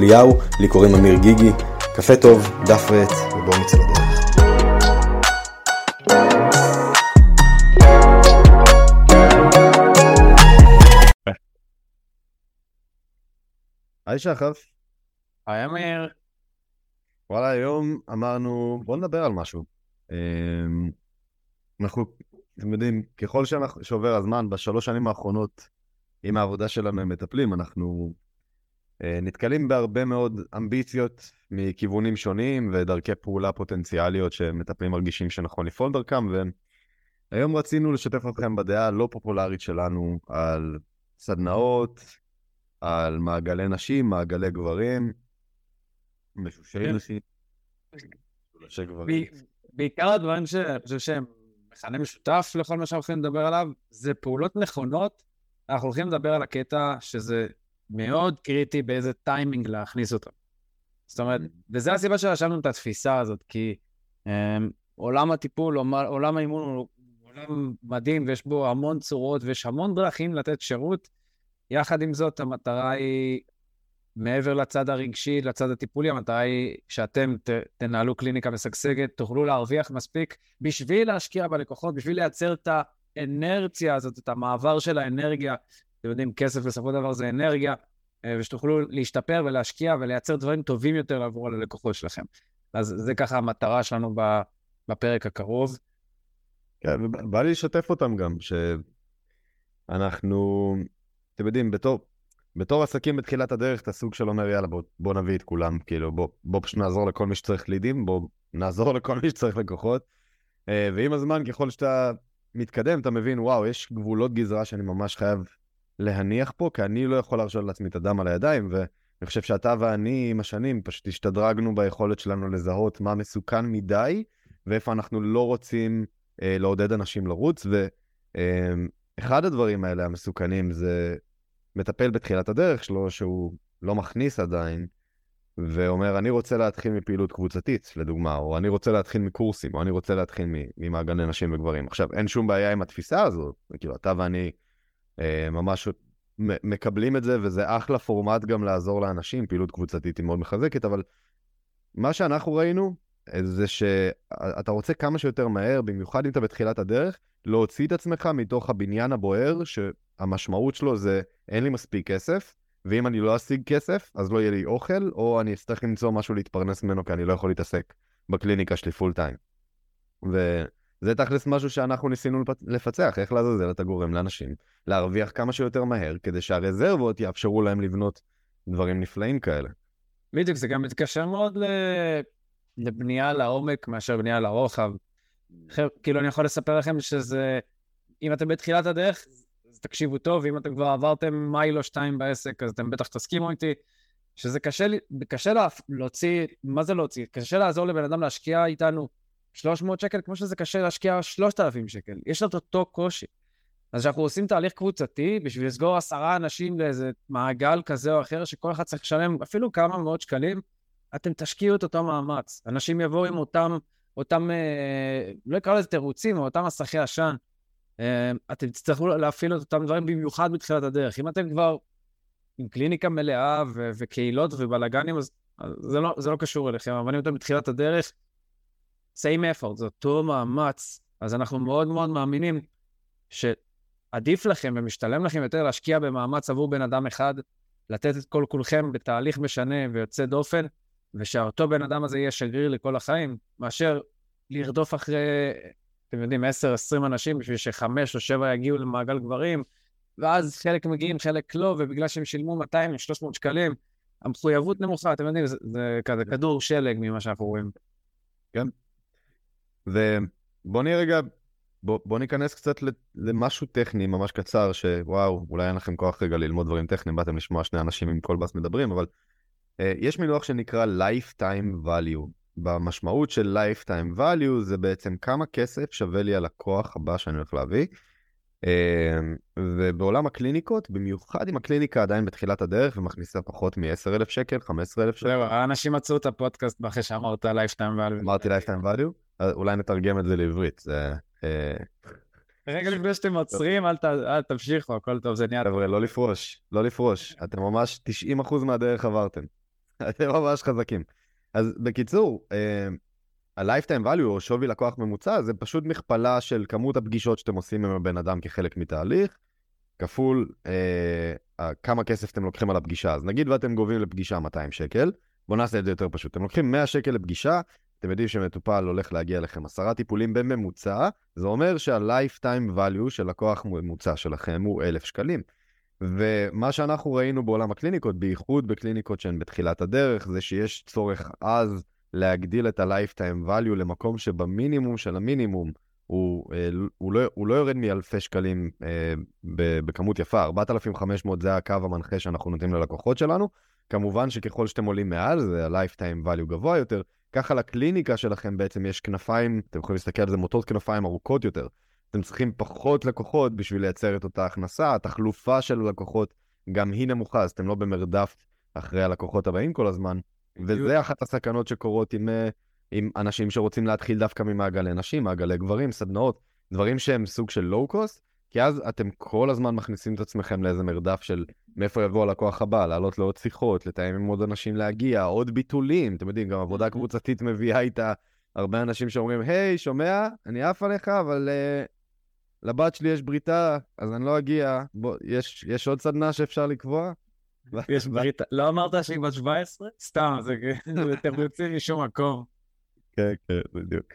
אליהו, לי קוראים אמיר גיגי. קפה טוב, דף ועט, ובואו נצא לדרך. היי שחף. היי אמיר. וואלה, היום אמרנו, בואו נדבר על משהו. אמ, אנחנו, אתם יודעים, ככל שעובר הזמן, בשלוש שנים האחרונות, עם העבודה שלנו הם מטפלים, אנחנו נתקלים בהרבה מאוד אמביציות מכיוונים שונים ודרכי פעולה פוטנציאליות שמטפלים מרגישים שנכון לפעול דרכם, והיום רצינו לשתף אתכם בדעה הלא פופולרית שלנו על סדנאות, על מעגלי נשים, מעגלי גברים, משושי כן. נשים, משושי גברים. בעיקר הדברים שאני חושב שהם מכנה משותף לכל מה שאנחנו הולכים לדבר עליו, זה פעולות נכונות. אנחנו הולכים לדבר על הקטע שזה מאוד קריטי באיזה טיימינג להכניס אותו. זאת אומרת. וזו הסיבה שרשמנו את התפיסה הזאת, כי um, עולם הטיפול, עולם האימון הוא עולם מדהים, ויש בו המון צורות ויש המון דרכים לתת שירות. יחד עם זאת, המטרה היא, מעבר לצד הרגשי, לצד הטיפולי, המטרה היא שאתם ת, תנהלו קליניקה משגשגת, תוכלו להרוויח מספיק בשביל להשקיע בלקוחות, בשביל לייצר את האנרציה הזאת, את המעבר של האנרגיה אתם יודעים, כסף בסופו של דבר זה אנרגיה, אה, ושתוכלו להשתפר ולהשקיע ולייצר דברים טובים יותר עבור הלקוחות שלכם. אז זה ככה המטרה שלנו בפרק הקרוב. כן, בא לי לשתף אותם גם, שאנחנו, אתם יודעים, בתור, בתור עסקים בתחילת הדרך, אתה סוג של אומר, יאללה, בוא, בוא נביא את כולם, כאילו, בוא, בוא פשוט נעזור לכל מי שצריך לידים, בוא נעזור לכל מי שצריך לקוחות. אה, ועם הזמן, ככל שאתה מתקדם, אתה מבין, וואו, יש גבולות גזרה שאני ממש חייב להניח פה, כי אני לא יכול להרשות לעצמי את הדם על הידיים, ואני חושב שאתה ואני עם השנים פשוט השתדרגנו ביכולת שלנו לזהות מה מסוכן מדי, ואיפה אנחנו לא רוצים אה, לעודד אנשים לרוץ, ואחד אה, הדברים האלה המסוכנים זה מטפל בתחילת הדרך שלו, שהוא לא מכניס עדיין, ואומר, אני רוצה להתחיל מפעילות קבוצתית, לדוגמה, או אני רוצה להתחיל מקורסים, או אני רוצה להתחיל ממעגלי נשים וגברים. עכשיו, אין שום בעיה עם התפיסה הזאת, כאילו, אתה ואני ממש מקבלים את זה, וזה אחלה פורמט גם לעזור לאנשים, פעילות קבוצתית היא מאוד מחזקת, אבל מה שאנחנו ראינו, אה, זה שאתה רוצה כמה שיותר מהר, במיוחד אם אתה בתחילת הדרך, להוציא את עצמך מתוך הבניין הבוער, שהמשמעות שלו זה אין לי מספיק כסף, ואם אני לא אשיג כסף, אז לא יהיה לי אוכל, או אני אצטרך למצוא משהו להתפרנס ממנו, כי אני לא יכול להתעסק בקליניקה שלי פול טיים. ו... זה תכלס משהו שאנחנו ניסינו לפצח, איך לעזאזל אתה גורם לאנשים להרוויח כמה שיותר מהר, כדי שהרזרבות יאפשרו להם לבנות דברים נפלאים כאלה. בדיוק, זה גם מתקשר מאוד. לבנייה לעומק מאשר בנייה לרוחב. כאילו, אני יכול לספר לכם שזה, אם אתם בתחילת הדרך, אז תקשיבו טוב, אם אתם כבר עברתם מייל או שתיים בעסק, אז אתם בטח תסכימו איתי, שזה קשה, קשה להוציא, מה זה להוציא? קשה לעזור לבן אדם להשקיע איתנו 300 שקל, כמו שזה קשה להשקיע 3,000 שקל. יש את אותו קושי. אז כשאנחנו עושים תהליך קבוצתי, בשביל לסגור עשרה אנשים לאיזה מעגל כזה או אחר, שכל אחד צריך לשלם אפילו כמה מאות שקלים, אתם תשקיעו את אותו מאמץ. אנשים יבואו עם אותם, אותם, אה, לא אקרא לזה תירוצים, אבל אותם מסכי עשן. אה, אתם תצטרכו להפעיל את אותם דברים במיוחד בתחילת הדרך. אם אתם כבר עם קליניקה מלאה ו- וקהילות ובלאגנים, אז, אז זה, לא, זה לא קשור אליכם, אבל אם אתם בתחילת הדרך, same effort, זה אותו מאמץ. אז אנחנו מאוד מאוד מאמינים שעדיף לכם ומשתלם לכם יותר להשקיע במאמץ עבור בן אדם אחד, לתת את כל כולכם בתהליך משנה ויוצא דופן, ושאותו בן אדם הזה יהיה שגריר לכל החיים, מאשר לרדוף אחרי, אתם יודעים, 10-20 אנשים בשביל שחמש או שבע יגיעו למעגל גברים, ואז חלק מגיעים, חלק לא, ובגלל שהם שילמו 200-300 שקלים, המחויבות נמוכה, אתם יודעים, זה, זה כזה כדור שלג ממה שאנחנו רואים. כן, ובוא נהיה רגע, בוא, בוא ניכנס קצת למשהו טכני ממש קצר, שוואו, אולי אין לכם כוח רגע ללמוד דברים טכניים, באתם לשמוע שני אנשים עם כל בס מדברים, אבל אה, יש מינוח שנקרא Lifetime Value. במשמעות של Lifetime Value זה בעצם כמה כסף שווה לי הלקוח הבא שאני הולך להביא. אה, ובעולם הקליניקות, במיוחד אם הקליניקה עדיין בתחילת הדרך ומכניסה פחות מ-10,000 שקל, 15,000 שקל. זהו, האנשים מצאו את הפודקאסט אחרי שאמרת lifetime value. אמרתי Lifetime Value, אולי נתרגם את זה לעברית. אה, רגע לפני שאתם עוצרים, אל תמשיכו, הכל טוב, זה נהיה... חבר'ה, לא לפרוש, לא לפרוש. אתם ממש 90% מהדרך עברתם. אתם ממש חזקים. אז בקיצור, אה, ה-Lifetime value או שווי לקוח ממוצע זה פשוט מכפלה של כמות הפגישות שאתם עושים עם הבן אדם כחלק מתהליך, כפול אה, כמה כסף אתם לוקחים על הפגישה. אז נגיד ואתם גובים לפגישה 200 שקל, בואו נעשה את זה יותר פשוט. אתם לוקחים 100 שקל לפגישה, אתם יודעים שמטופל הולך להגיע אליכם עשרה טיפולים בממוצע, זה אומר שה-Lifetime value של לקוח ממוצע שלכם הוא 1,000 שקלים. ומה שאנחנו ראינו בעולם הקליניקות, בייחוד בקליניקות שהן בתחילת הדרך, זה שיש צורך עז להגדיל את ה-Lifetime value למקום שבמינימום של המינימום הוא, אה, הוא, לא, הוא לא יורד מאלפי שקלים אה, בכמות יפה, 4,500 זה הקו המנחה שאנחנו נותנים ללקוחות שלנו. כמובן שככל שאתם עולים מעל זה, ה-Lifetime value גבוה יותר, ככה לקליניקה שלכם בעצם יש כנפיים, אתם יכולים להסתכל על זה, מוטות כנפיים ארוכות יותר. אתם צריכים פחות לקוחות בשביל לייצר את אותה הכנסה, התחלופה של הלקוחות גם היא נמוכה, אז אתם לא במרדף אחרי הלקוחות הבאים כל הזמן. וזה אחת הסכנות שקורות עם, אה, עם אנשים שרוצים להתחיל דווקא ממעגלי נשים, מעגלי גברים, סדנאות, דברים שהם סוג של לואו-קוסט, כי אז אתם כל הזמן מכניסים את עצמכם לאיזה מרדף של מאיפה יבוא הלקוח הבא, לעלות לעוד שיחות, לתאם עם עוד אנשים להגיע, עוד ביטולים, אתם יודעים, גם עבודה קבוצתית מביאה איתה הרבה אנשים שאומרים, היי, שומע? אני עף עליך, אבל uh, לבת שלי יש בריתה, אז אני לא אגיע. בוא, יש, יש עוד סדנה שאפשר לקבוע? יש ברית... לא אמרת שהיא בת 17? סתם, זה זה תירוצים משום מקום. כן, כן, בדיוק.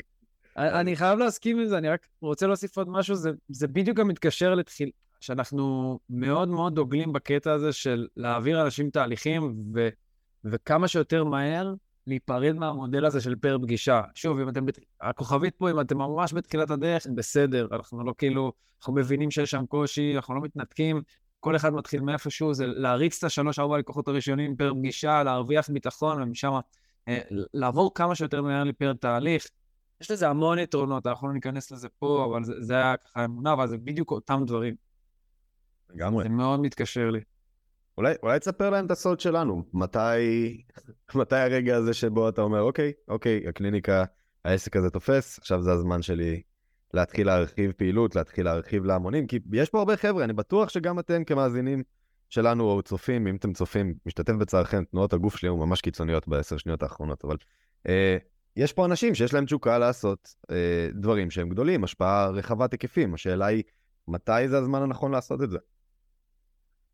אני חייב להסכים עם זה, אני רק רוצה להוסיף עוד משהו, זה, זה בדיוק גם מתקשר לתחיל... שאנחנו מאוד מאוד דוגלים בקטע הזה של להעביר אנשים תהליכים, ו... וכמה שיותר מהר להיפרד מהמודל הזה של פר פגישה. שוב, אם אתם, בת... הכוכבית פה, אם אתם ממש בתחילת הדרך, בסדר, אנחנו לא כאילו, אנחנו מבינים שיש שם קושי, אנחנו לא מתנתקים, כל אחד מתחיל מאיפשהו, זה להריץ את השלוש-ארבע לקוחות הראשונים פר פגישה, להרוויח ביטחון, ומשם אה, לעבור כמה שיותר מהר לפר תהליך. יש לזה המון יתרונות, אנחנו לא ניכנס לזה פה, אבל זה, זה היה ככה אמונה, אבל זה בדיוק אותם דברים. לגמרי. זה מאוד מתקשר לי. אולי, אולי תספר להם את הסוד שלנו. מתי, מתי הרגע הזה שבו אתה אומר, אוקיי, אוקיי, הקליניקה, העסק הזה תופס, עכשיו זה הזמן שלי להתחיל להרחיב פעילות, להתחיל להרחיב להמונים, כי יש פה הרבה חבר'ה, אני בטוח שגם אתם כמאזינים שלנו או צופים, אם אתם צופים, משתתף בצערכם, תנועות הגוף שלי היו ממש קיצוניות בעשר שניות האחרונות, אבל אה, יש פה אנשים שיש להם תשוקה לעשות אה, דברים שהם גדולים, השפעה רחבת היקפים, השאלה היא, מתי זה הזמן הנכון לעשות את זה?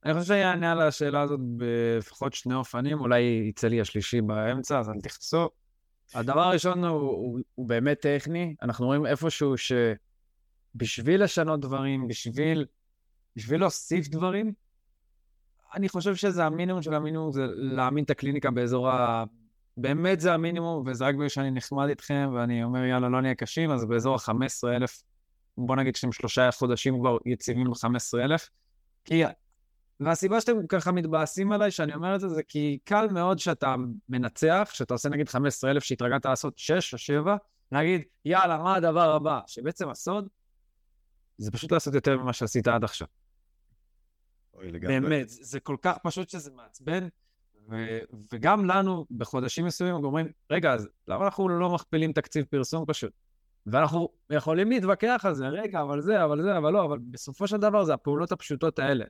אני חושב שאני אענה על השאלה הזאת בפחות שני אופנים, אולי יצא לי השלישי באמצע, אז אל תכעסו. הדבר הראשון הוא, הוא, הוא באמת טכני, אנחנו רואים איפשהו שבשביל לשנות דברים, בשביל, בשביל להוסיף דברים, אני חושב שזה המינימום של המינימום, זה להאמין את הקליניקה באזור ה... באמת זה המינימום, וזה רק בגלל שאני נחמד איתכם, ואני אומר, יאללה, לא נהיה קשים, אז באזור ה-15,000, בוא נגיד שאתם שלושה חודשים כבר יציבים ב-15,000, כי והסיבה שאתם ככה מתבאסים עליי, שאני אומר את זה, זה כי קל מאוד שאתה מנצח, שאתה עושה נגיד 15,000 שהתרגלת לעשות 6 או 7, להגיד, יאללה, מה הדבר הבא? שבעצם הסוד, זה פשוט לעשות יותר ממה שעשית עד עכשיו. אוי. באמת, זה כל כך פשוט שזה מעצבן, ו- וגם לנו, בחודשים מסוימים, אומרים, רגע, אז למה אנחנו לא מכפילים תקציב פרסום פשוט? ואנחנו יכולים להתווכח על זה, רגע, אבל זה, אבל זה, אבל לא, אבל בסופו של דבר זה הפעולות הפשוטות האלה.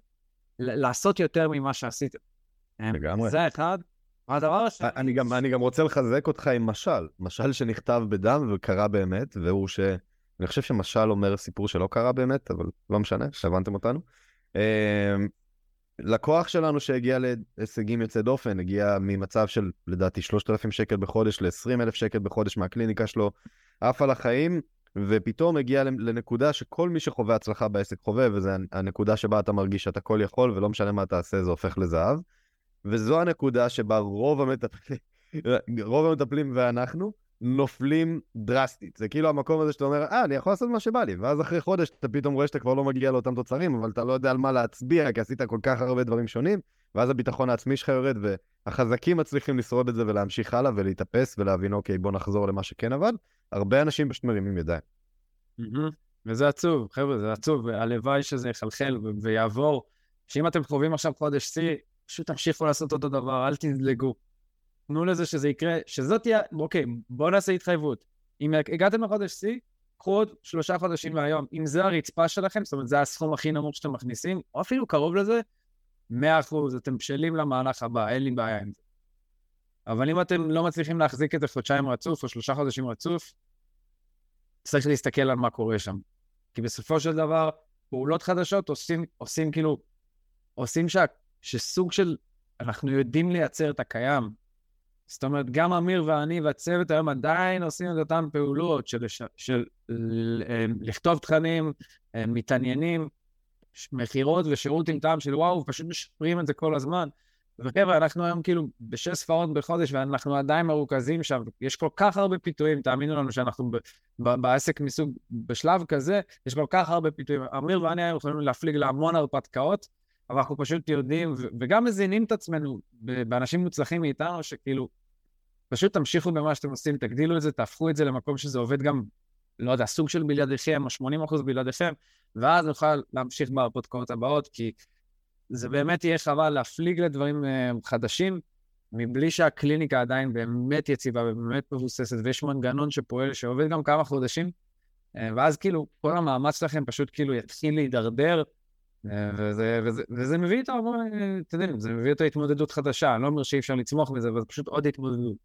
לעשות יותר ממה שעשיתם. לגמרי. זה אחד. והדבר השני... אני גם, אני גם רוצה לחזק אותך עם משל, משל שנכתב בדם וקרה באמת, והוא ש... אני חושב שמשל אומר סיפור שלא קרה באמת, אבל לא משנה, שהבנתם אותנו. לקוח שלנו שהגיע להישגים יוצאי דופן, הגיע ממצב של לדעתי 3,000 שקל בחודש ל-20,000 שקל בחודש מהקליניקה שלו, עף על החיים, ופתאום הגיע לנקודה שכל מי שחווה הצלחה בעסק חווה, וזה הנקודה שבה אתה מרגיש שאתה כל יכול, ולא משנה מה תעשה, זה הופך לזהב. וזו הנקודה שבה רוב המטפלים, רוב המטפלים ואנחנו, נופלים דרסטית. זה כאילו המקום הזה שאתה אומר, אה, אני יכול לעשות מה שבא לי, ואז אחרי חודש אתה פתאום רואה שאתה כבר לא מגיע לאותם תוצרים, אבל אתה לא יודע על מה להצביע, כי עשית כל כך הרבה דברים שונים, ואז הביטחון העצמי שלך יורד, והחזקים מצליחים לשרוד את זה ולהמשיך הלאה ולהתאפס ולהבין, אוקיי, בוא נחזור למה שכן עבד. הרבה אנשים פשוט מרימים ידיים. וזה עצוב, חבר'ה, זה עצוב, והלוואי שזה יחלחל ויעבור. שאם אתם חווים עכשיו חודש שיא, פשוט תמשיכו לעשות אותו דבר, אל תדלגו. תנו לזה שזה יקרה, שזאת תהיה, אוקיי, בואו נעשה התחייבות. אם הגעתם לחודש שיא, קחו עוד שלושה חודשים מהיום. אם זה הרצפה שלכם, זאת אומרת, זה הסכום הכי נמוך שאתם מכניסים, או אפילו קרוב לזה, מאה אחוז, אתם בשלים למהלך הבא, אין לי בעיה עם זה. אבל אם אתם לא מצליחים להחזיק את זה חודשיים רצוף או שלושה חודשים רצוף, צריך להסתכל על מה קורה שם. כי בסופו של דבר, פעולות חדשות עושים, עושים כאילו, עושים ש, שסוג של, אנחנו יודעים לייצר את הקיים. זאת אומרת, גם אמיר ואני והצוות היום עדיין עושים את אותן פעולות של, של, של אה, לכתוב תכנים, אה, מתעניינים, מכירות ושירות עם טעם של וואו, פשוט משפרים את זה כל הזמן. וחבר'ה, אנחנו היום כאילו בשש ספרות בחודש ואנחנו עדיין מרוכזים שם. יש כל כך הרבה פיתויים, תאמינו לנו שאנחנו ב- ב- בעסק מסוג, בשלב כזה, יש כל כך הרבה פיתויים. אמיר ואני היום יכולים להפליג להמון הרפתקאות, אבל אנחנו פשוט יודעים, וגם מזינים את עצמנו באנשים מוצלחים מאיתנו, שכאילו, פשוט תמשיכו במה שאתם עושים, תגדילו את זה, תהפכו את זה למקום שזה עובד גם, לא יודע, סוג של בלעדיכם, או 80 אחוז בלעדיכם, ואז נוכל להמשיך בהרפתקאות הבאות, כי זה באמת יהיה חבל להפליג לדברים אה, חדשים, מבלי שהקליניקה עדיין באמת יציבה ובאמת מבוססת, ויש מנגנון שפועל, שעובד גם כמה חודשים, אה, ואז כאילו כל המאמץ שלכם פשוט כאילו יתחיל להידרדר, וזה, וזה, וזה מביא איתו, אתם יודעים, זה מביא איתו התמודדות חדשה, אני לא אומר שאי אפשר לצמוח מזה, אבל זה פשוט עוד התמודדות.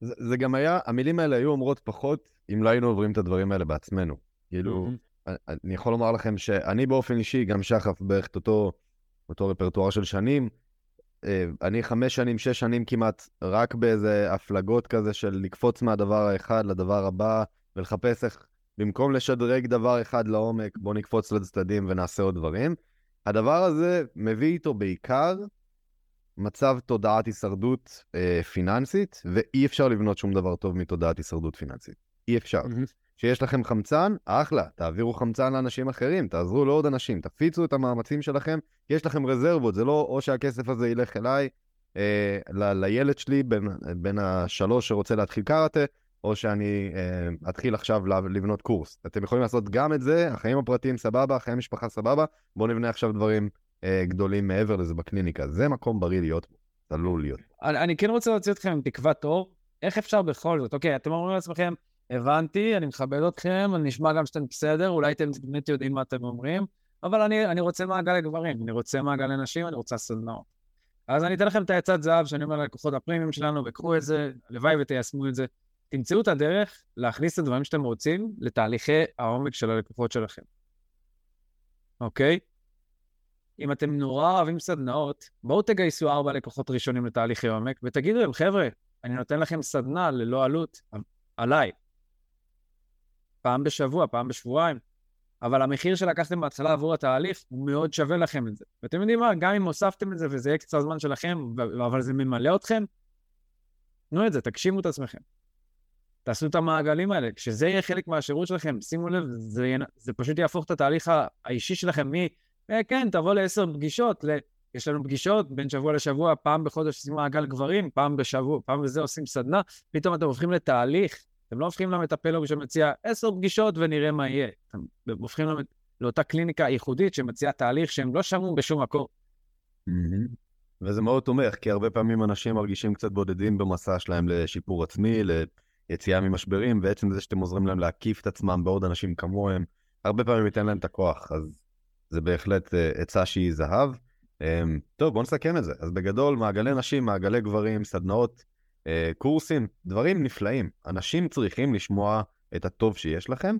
זה, זה גם היה, המילים האלה היו אומרות פחות אם לא היינו עוברים את הדברים האלה בעצמנו. כאילו, mm-hmm. אני יכול לומר לכם שאני באופן אישי, גם שחף בערך את אותו... אותו רפרטואר של שנים. אה, אני חמש שנים, שש שנים כמעט, רק באיזה הפלגות כזה של לקפוץ מהדבר האחד לדבר הבא, ולחפש איך, במקום לשדרג דבר אחד לעומק, בוא נקפוץ לצדדים ונעשה עוד דברים. הדבר הזה מביא איתו בעיקר מצב תודעת הישרדות אה, פיננסית, ואי אפשר לבנות שום דבר טוב מתודעת הישרדות פיננסית. אי אפשר. שיש לכם חמצן, אחלה, תעבירו חמצן לאנשים אחרים, תעזרו לעוד אנשים, תפיצו את המאמצים שלכם, יש לכם רזרבות, זה לא או שהכסף הזה ילך אליי, אה, ל- לילד שלי בין, בין השלוש שרוצה להתחיל קראטה, או שאני אה, אתחיל עכשיו לבנות קורס. אתם יכולים לעשות גם את זה, החיים הפרטיים סבבה, חיי משפחה סבבה, בואו נבנה עכשיו דברים אה, גדולים מעבר לזה בקליניקה. זה מקום בריא להיות בו, עלול להיות. אני, אני כן רוצה להוציא אתכם עם תקוות אור, איך אפשר בכל זאת? אוקיי, אתם אומרים לעצמכם, הבנתי, אני מכבד אתכם, אני נשמע גם שאתם בסדר, אולי אתם באמת יודעים מה אתם אומרים, אבל אני, אני רוצה מעגל לגברים, אני רוצה מעגל לנשים, אני רוצה סדנאות. אז אני אתן לכם את העצת זהב שאני אומר ללקוחות הפרימיום שלנו, וקחו את זה, הלוואי ותיישמו את זה. תמצאו את הדרך להכניס את הדברים שאתם רוצים לתהליכי העומק של הלקוחות שלכם. אוקיי? אם אתם נורא אוהבים סדנאות, בואו תגייסו ארבע לקוחות ראשונים לתהליכי עומק, ותגידו להם, חבר'ה, אני נותן לכם סדנה ללא עלות עליי. פעם בשבוע, פעם בשבועיים, אבל המחיר שלקחתם בהתחלה עבור התהליך, הוא מאוד שווה לכם את זה. ואתם יודעים מה, גם אם הוספתם את זה וזה יהיה קצת זמן שלכם, אבל זה ממלא אתכם, תנו את זה, תגשימו את עצמכם. תעשו את המעגלים האלה. כשזה יהיה חלק מהשירות שלכם, שימו לב, זה, זה פשוט יהפוך את התהליך האישי שלכם מ... אה, כן, תבוא לעשר פגישות, ל... יש לנו פגישות בין שבוע לשבוע, פעם בחודש עושים מעגל גברים, פעם בשבוע, פעם בזה עושים סדנה, פתאום אתם הופכים לתהליך אתם לא הופכים למטפל שמציע עשר פגישות ונראה מה יהיה. אתם הופכים למת... לאותה קליניקה ייחודית שמציעה תהליך שהם לא שמעו בשום מקום. וזה מאוד תומך, כי הרבה פעמים אנשים מרגישים קצת בודדים במסע שלהם לשיפור עצמי, ליציאה ממשברים, ועצם זה שאתם עוזרים להם להקיף את עצמם בעוד אנשים כמוהם, הרבה פעמים ייתן להם את הכוח, אז זה בהחלט אה, עצה שהיא זהב. אמ, טוב, בואו נסכם את זה. אז בגדול, מעגלי נשים, מעגלי גברים, סדנאות אה, קורסים, דברים נפלאים. אנשים צריכים לשמוע את הטוב שיש לכם,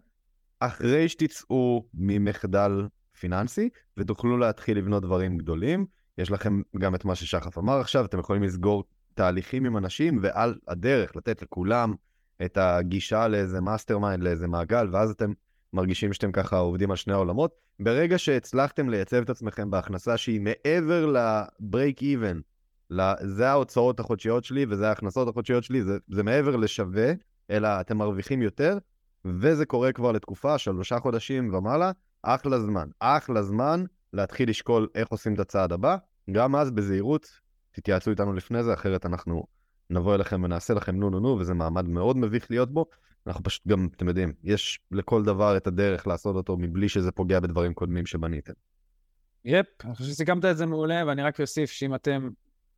אחרי שתצאו ממחדל פיננסי, ותוכלו להתחיל לבנות דברים גדולים. יש לכם גם את מה ששחף אמר עכשיו, אתם יכולים לסגור תהליכים עם אנשים, ועל הדרך לתת לכולם את הגישה לאיזה mastermind, לאיזה מעגל, ואז אתם מרגישים שאתם ככה עובדים על שני העולמות. ברגע שהצלחתם לייצב את עצמכם בהכנסה שהיא מעבר ל-break even, זה ההוצאות החודשיות שלי וזה ההכנסות החודשיות שלי, זה, זה מעבר לשווה, אלא אתם מרוויחים יותר, וזה קורה כבר לתקופה, שלושה חודשים ומעלה, אחלה זמן. אחלה זמן להתחיל לשקול איך עושים את הצעד הבא. גם אז בזהירות, תתייעצו איתנו לפני זה, אחרת אנחנו נבוא אליכם ונעשה לכם נו נו נו, וזה מעמד מאוד מביך להיות בו. אנחנו פשוט גם, אתם יודעים, יש לכל דבר את הדרך לעשות אותו מבלי שזה פוגע בדברים קודמים שבניתם. יפ, אני חושב שסיכמת את זה מעולה, ואני רק אוסיף שאם אתם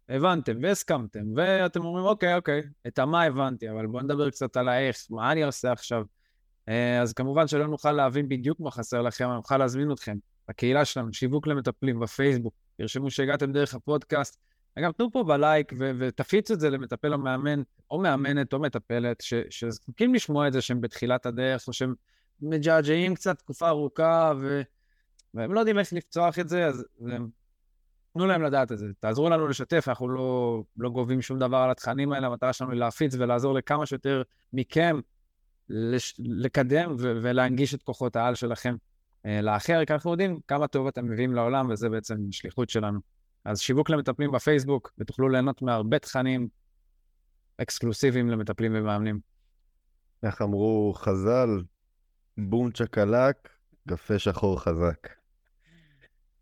הבנתם והסכמתם, ואתם אומרים, אוקיי, אוקיי, את המה הבנתי, אבל בואו נדבר קצת על האיך, מה אני עושה עכשיו. אה, אז כמובן שלא נוכל להבין בדיוק מה חסר לכם, אבל נוכל להזמין אתכם בקהילה שלנו, שיווק למטפלים בפייסבוק, תרשמו שהגעתם דרך הפודקאסט, וגם תנו פה בלייק ו- ותפיצו את זה למטפל או מאמן, או מאמנת או מטפלת, ש- שזקוקים לשמוע את זה שהם בתחילת הדרך, או שהם מג'עג'עים קצת תקופה ארוכה, ו- והם לא יודעים איך לפצוח את זה, אז תנו להם לדעת את זה. תעזרו לנו לשתף, אנחנו לא, לא גובים שום דבר על התכנים האלה, המטרה שלנו היא להפיץ ולעזור לכמה שיותר מכם לש- לקדם ו- ולהנגיש את כוחות העל שלכם אה, לאחר, כי אנחנו יודעים כמה טוב אתם מביאים לעולם, וזה בעצם שליחות שלנו. אז שיווק למטפלים בפייסבוק, ותוכלו ליהנות מהרבה תכנים אקסקלוסיביים למטפלים ומאמנים. איך אמרו חז"ל, בום צ'קלק, קפה שחור חזק.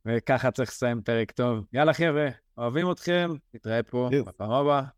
וככה צריך לסיים פרק טוב. יאללה חבר'ה, אוהבים אתכם, נתראה פה בפעם הבאה.